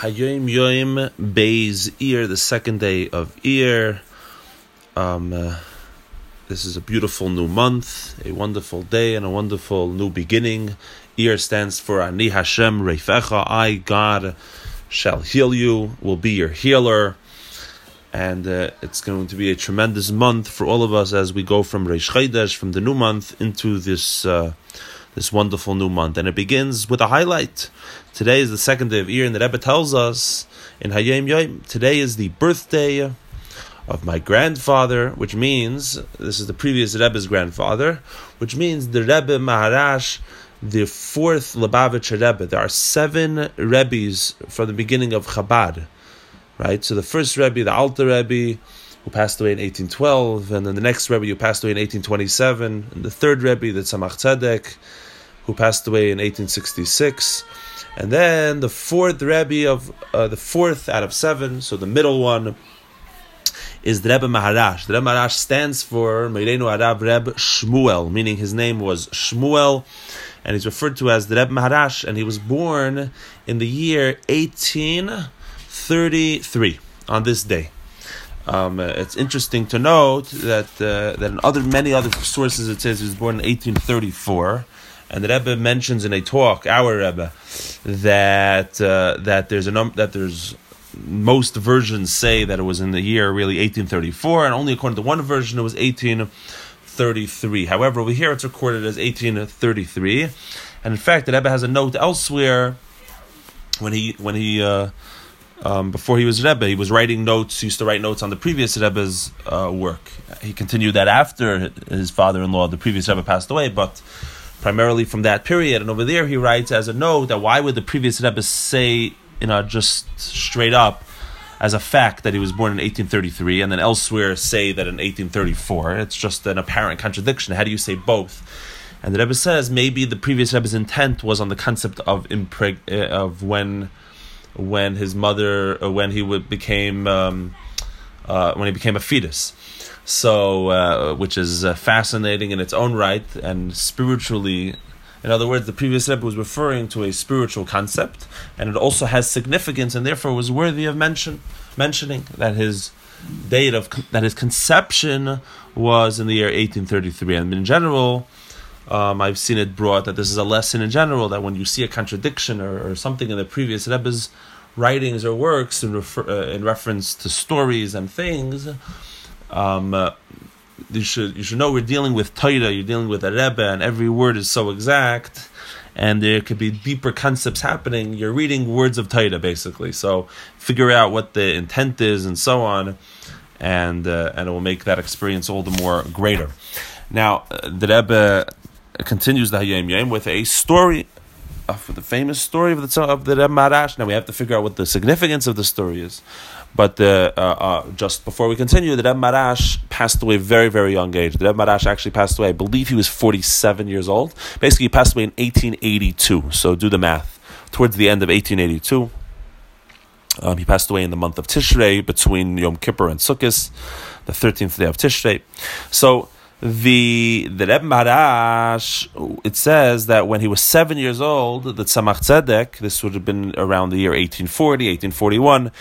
Hayom Yom Beis Iyar, the second day of Iyar. Um, uh, this is a beautiful new month, a wonderful day, and a wonderful new beginning. Iyar stands for Ani Hashem Rofecha. I, God, shall heal you, will be your healer. And uh, it's going to be a tremendous month for all of us as we go from Rosh Chodesh, from the new month, into this. Uh, this wonderful new month. And it begins with a highlight. Today is the second day of Iyar, and the Rebbe tells us in Hayom Yom, today is the birthday of my grandfather, which means, this is the previous Rebbe's grandfather, which means the Rebbe Maharash, the fourth Lubavitcher Rebbe. There are seven Rebbes from the beginning of Chabad. Right? So the first Rebbe, the Alter Rebbe, who passed away in 1812, and then the next Rebbe who passed away in 1827, and the third Rebbe, the Tzemach Tzedek, who passed away in 1866, and then the fourth Rebbe of uh, the fourth out of seven, so the middle one is the Rebbe Maharash. The Rebbe Maharash stands for Moreinu HaRav Rebbe Shmuel, meaning his name was Shmuel, and he's referred to as the Rebbe Maharash, and he was born in the year 1833 on this day. Um, uh, it's interesting to note that uh, that in other many other sources it says he was born in 1834, and the Rebbe mentions in a talk, our Rebbe, that uh, that there's a num- that there's most versions say that it was in the year really 1834, and only according to one version it was 1833. However, over here it's recorded as 1833, and in fact the Rebbe has a note elsewhere when he when he uh, um, before he was Rebbe, he was writing notes. He used to write notes on the previous Rebbe's uh, work. He continued that after his father-in-law, the previous Rebbe, passed away, but primarily from that period. And over there, he writes as a note that why would the previous Rebbe say, you know, just straight up, as a fact that he was born in 1833, and then elsewhere say that in 1834? It's just an apparent contradiction. How do you say both? And the Rebbe says maybe the previous Rebbe's intent was on the concept of impreg- uh, of when when his mother, uh, when he would, became, um, uh, when he became a fetus. So, uh, which is uh, fascinating in its own right and spiritually. In other words, the previous Rebbe was referring to a spiritual concept, and it also has significance, and therefore was worthy of mention, mentioning that his date of that his conception was in the year 1833, and in general um, I've seen it brought that this is a lesson in general that when you see a contradiction or, or something in the previous Rebbe's writings or works in, refer, uh, in reference to stories and things, um, uh, you should you should know we're dealing with Torah, you're dealing with a Rebbe, and every word is so exact, and there could be deeper concepts happening. You're reading words of Torah basically, so figure out what the intent is and so on, and uh, and it will make that experience all the more greater. Now, uh, the Rebbe continues the Hayom Yom with a story of the famous story of the of the Reb Maharash. Now we have to figure out what the significance of the story is. But uh, uh, uh, just before we continue, the Reb Maharash passed away very, very young age. The Reb Maharash actually passed away, I believe he was 47 years old. Basically, he passed away in 1882. So do the math. Towards the end of 1882. Um, he passed away in the month of Tishrei between Yom Kippur and Sukkot, the 13th day of Tishrei. So the the Reb Maharash, it says that when he was seven years old, the Tzemach Tzedek, this would have been around the year 1840, 1841,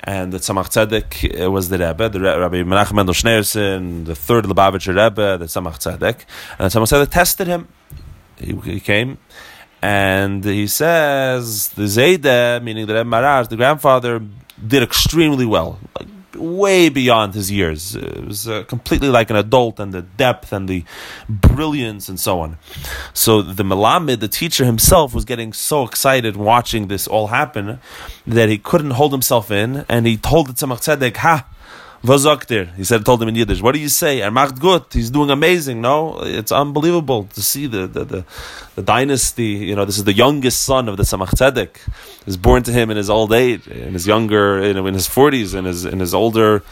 and the Tzemach Tzedek uh, was the Rebbe, the Rabbi Menachem Mendel Schneerson, the third Lubavitcher Rebbe, the Tzemach Tzedek, and the Tzemach Tzedek tested him. He, he came, and he says the Zayde, meaning the Rebbe Maharash, the grandfather, did extremely well. Like, way beyond his years. It was uh, completely like an adult, and the depth and the brilliance and so on. So the Melamed, the teacher himself, was getting so excited watching this all happen that he couldn't hold himself in, and he told the Tzemach Tzedek, "Ha." He said, told him in Yiddish, what do you say? Er macht gut. He's doing amazing, no? It's unbelievable to see the, the, the, the dynasty. You know, this is the youngest son of the Tzemach Tzedek. Is born to him in his old age, in his younger, in, in his 40s, in his, in his older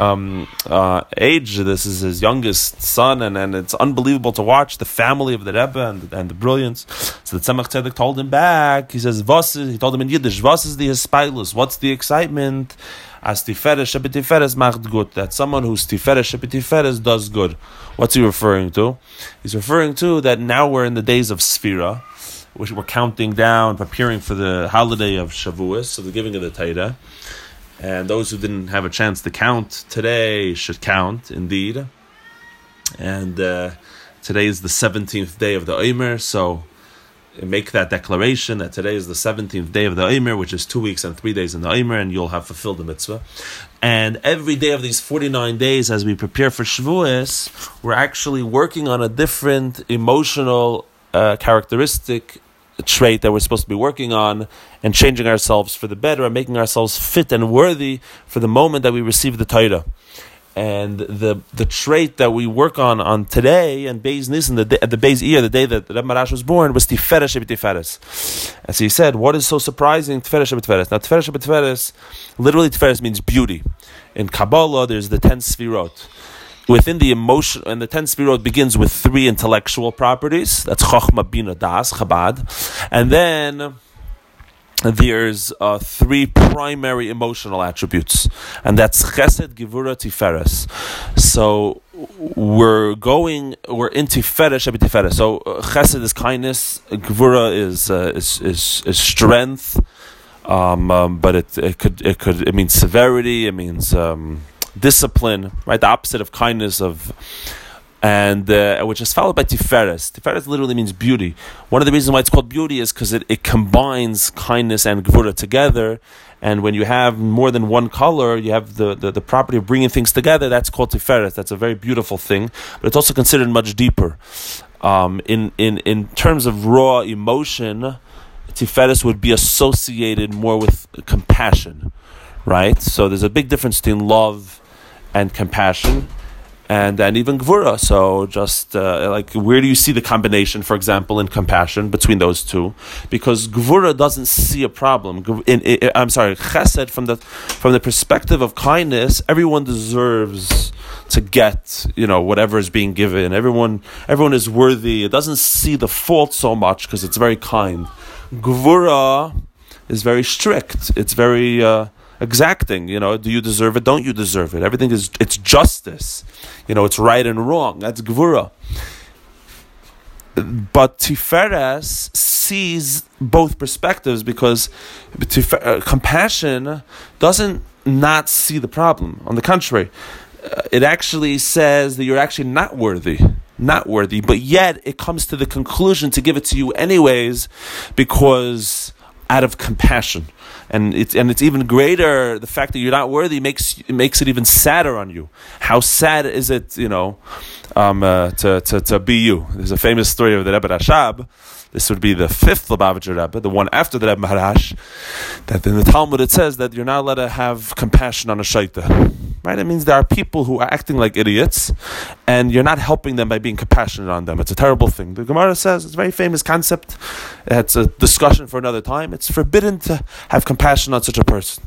um, uh, age. This is his youngest son, and, and it's unbelievable to watch the family of the Rebbe and, and the brilliance. So the Tzemach Tzedek told him back. He says, "Was?" He told him in Yiddish, "Was is the hispilus? What's the excitement?" As tiferes shebetiferes macht gut. That someone who's tiferes shebetiferes does good. What's he referring to? He's referring to that now we're in the days of Sphira, which we're counting down, preparing for the holiday of Shavuos, so the giving of the Torah. And those who didn't have a chance to count today should count, indeed. And uh, today is the 17th day of the Omer, so make that declaration that today is the 17th day of the Omer, which is two weeks and three days in the Omer, and you'll have fulfilled the mitzvah. And every day of these 49 days, as we prepare for Shavuos, we're actually working on a different emotional uh, characteristic trait that we're supposed to be working on and changing ourselves for the better and making ourselves fit and worthy for the moment that we receive the Torah. And the the trait that we work on on today and Beis Nisan, the the Beis Iyar, the day that Reb Marash was born, was Tiferes Tiferes. As he said, what is so surprising? Tiferes Tiferes. Now Tiferes Tiferes, literally Tiferes means beauty. In Kabbalah, there's the ten sfirot within the emotion, and the ten sfirot begins with three intellectual properties. That's Chochma, Bina, Das, Chabad, and then there's uh, three primary emotional attributes, and that's Chesed, Gevura, Tiferes. So we're going, we're in Tiferes, Shabbat Tiferes. So uh, Chesed is kindness, Gevura is, uh, is, is is strength, um, um, but it it could it could it means severity, it means um, discipline, right? The opposite of kindness of and uh, which is followed by Tiferes. Tiferes literally means beauty. One of the reasons why it's called beauty is because it, it combines kindness and Gvura together. And when you have more than one color, you have the, the, the, property of bringing things together. That's called Tiferes. That's a very beautiful thing, but it's also considered much deeper. Um, in, in, in terms of raw emotion, Tiferes would be associated more with compassion, right? So there's a big difference between love and compassion and and even gvura. So just uh, like where do you see the combination, for example, in compassion between those two? Because gvura doesn't see a problem. In, in, I'm sorry, chesed from the from the perspective of kindness, everyone deserves to get you know whatever is being given. Everyone everyone is worthy. It doesn't see the fault so much because it's very kind. Gvura is very strict. It's very uh, exacting. You know, do you deserve it? Don't you deserve it? Everything is it's justice. You know, it's right and wrong. That's gvura. But Tiferes sees both perspectives because uh, compassion doesn't not see the problem. On the contrary, uh, it actually says that you're actually not worthy not worthy, but yet it comes to the conclusion to give it to you anyways because out of compassion and it's and it's even greater. The fact that you're not worthy makes it makes it even sadder on you. How sad is it, you know, um, uh, to, to to be you? There's a famous story of the Rebbe Rashab. This would be the fifth Lubavitcher Rebbe, the one after the Rebbe Maharash. That in the Talmud it says that you're not allowed to have compassion on a shoteh. Right? It means there are people who are acting like idiots, and you're not helping them by being compassionate on them. It's a terrible thing. The Gemara says it's a very famous concept. It's a discussion for another time. It's forbidden to have compassion on such a person.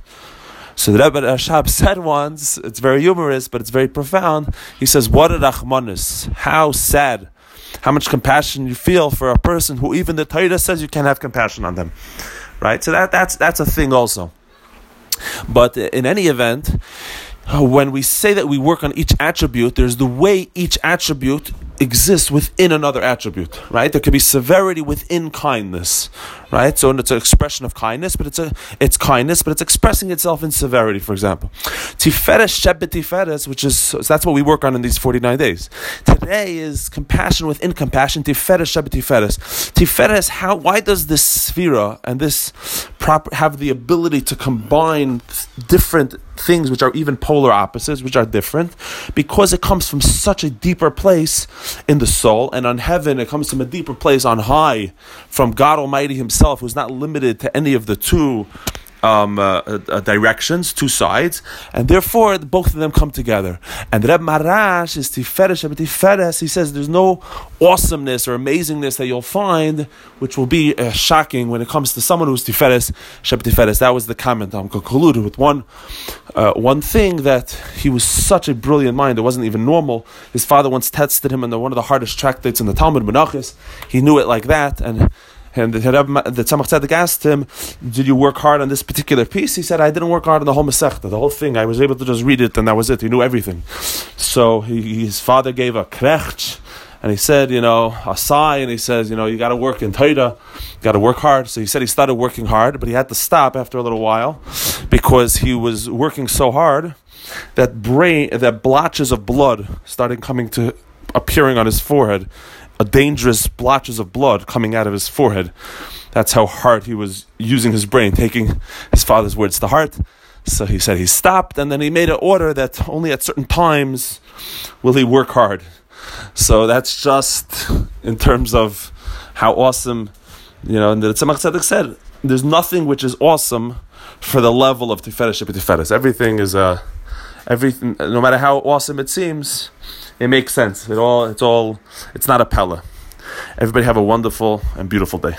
So the Rebbe Rashab said once, it's very humorous, but it's very profound. He says, What a rachmanis, how sad, how much compassion you feel for a person who even the Torah says you can't have compassion on them. Right? So that, that's, that's a thing also. But in any event, when we say that we work on each attribute, there's the way each attribute exists within another attribute, right? There could be severity within kindness, right? So it's an expression of kindness, but it's a it's kindness, but it's expressing itself in severity, for example. Tiferes shebetiferes, which is so that's what we work on in these 49 days. Today is compassion within compassion, Tiferes shebetiferes. Tiferes, how why does this sphera and this proper have the ability to combine different things which are even polar opposites, which are different, because it comes from such a deeper place in the soul, and on heaven. It comes from a deeper place on high, from God Almighty Himself, who's not limited to any of the two um, uh, uh, directions, two sides, and therefore both of them come together. And Reb Maharash is Tiferes Tiferes. He says there's no awesomeness or amazingness that you'll find which will be uh, shocking when it comes to someone who's Tiferes Tiferes. That was the comment. I'm concluded with one uh, one thing that he was such a brilliant mind. It wasn't even normal. His father once tested him in the, one of the hardest tractates in the Talmud Menachos. He knew it like that, and and the, the Tzemach Tzedek asked him, "Did you work hard on this particular piece?" He said, "I didn't work hard on the whole Masechta, the whole thing. I was able to just read it, and that was it. He knew everything." So he, his father gave a krech and he said, you know, sigh, and he says, you know, you got to work in you got to work hard. So he said he started working hard, but he had to stop after a little while because he was working so hard that brain, that blotches of blood started coming to appearing on his forehead, a dangerous blotches of blood coming out of his forehead. That's how hard he was using his brain, taking his father's words to heart. So he said he stopped, and then he made an order that only at certain times will he work hard. So that's just in terms of how awesome, you know, and the Tzemach Tzedek said, there's nothing which is awesome for the level of Tiferet Tiferet. Everything is a, uh, everything, no matter how awesome it seems, it makes sense. It all, it's all, it's not a pella. Everybody have a wonderful and beautiful day.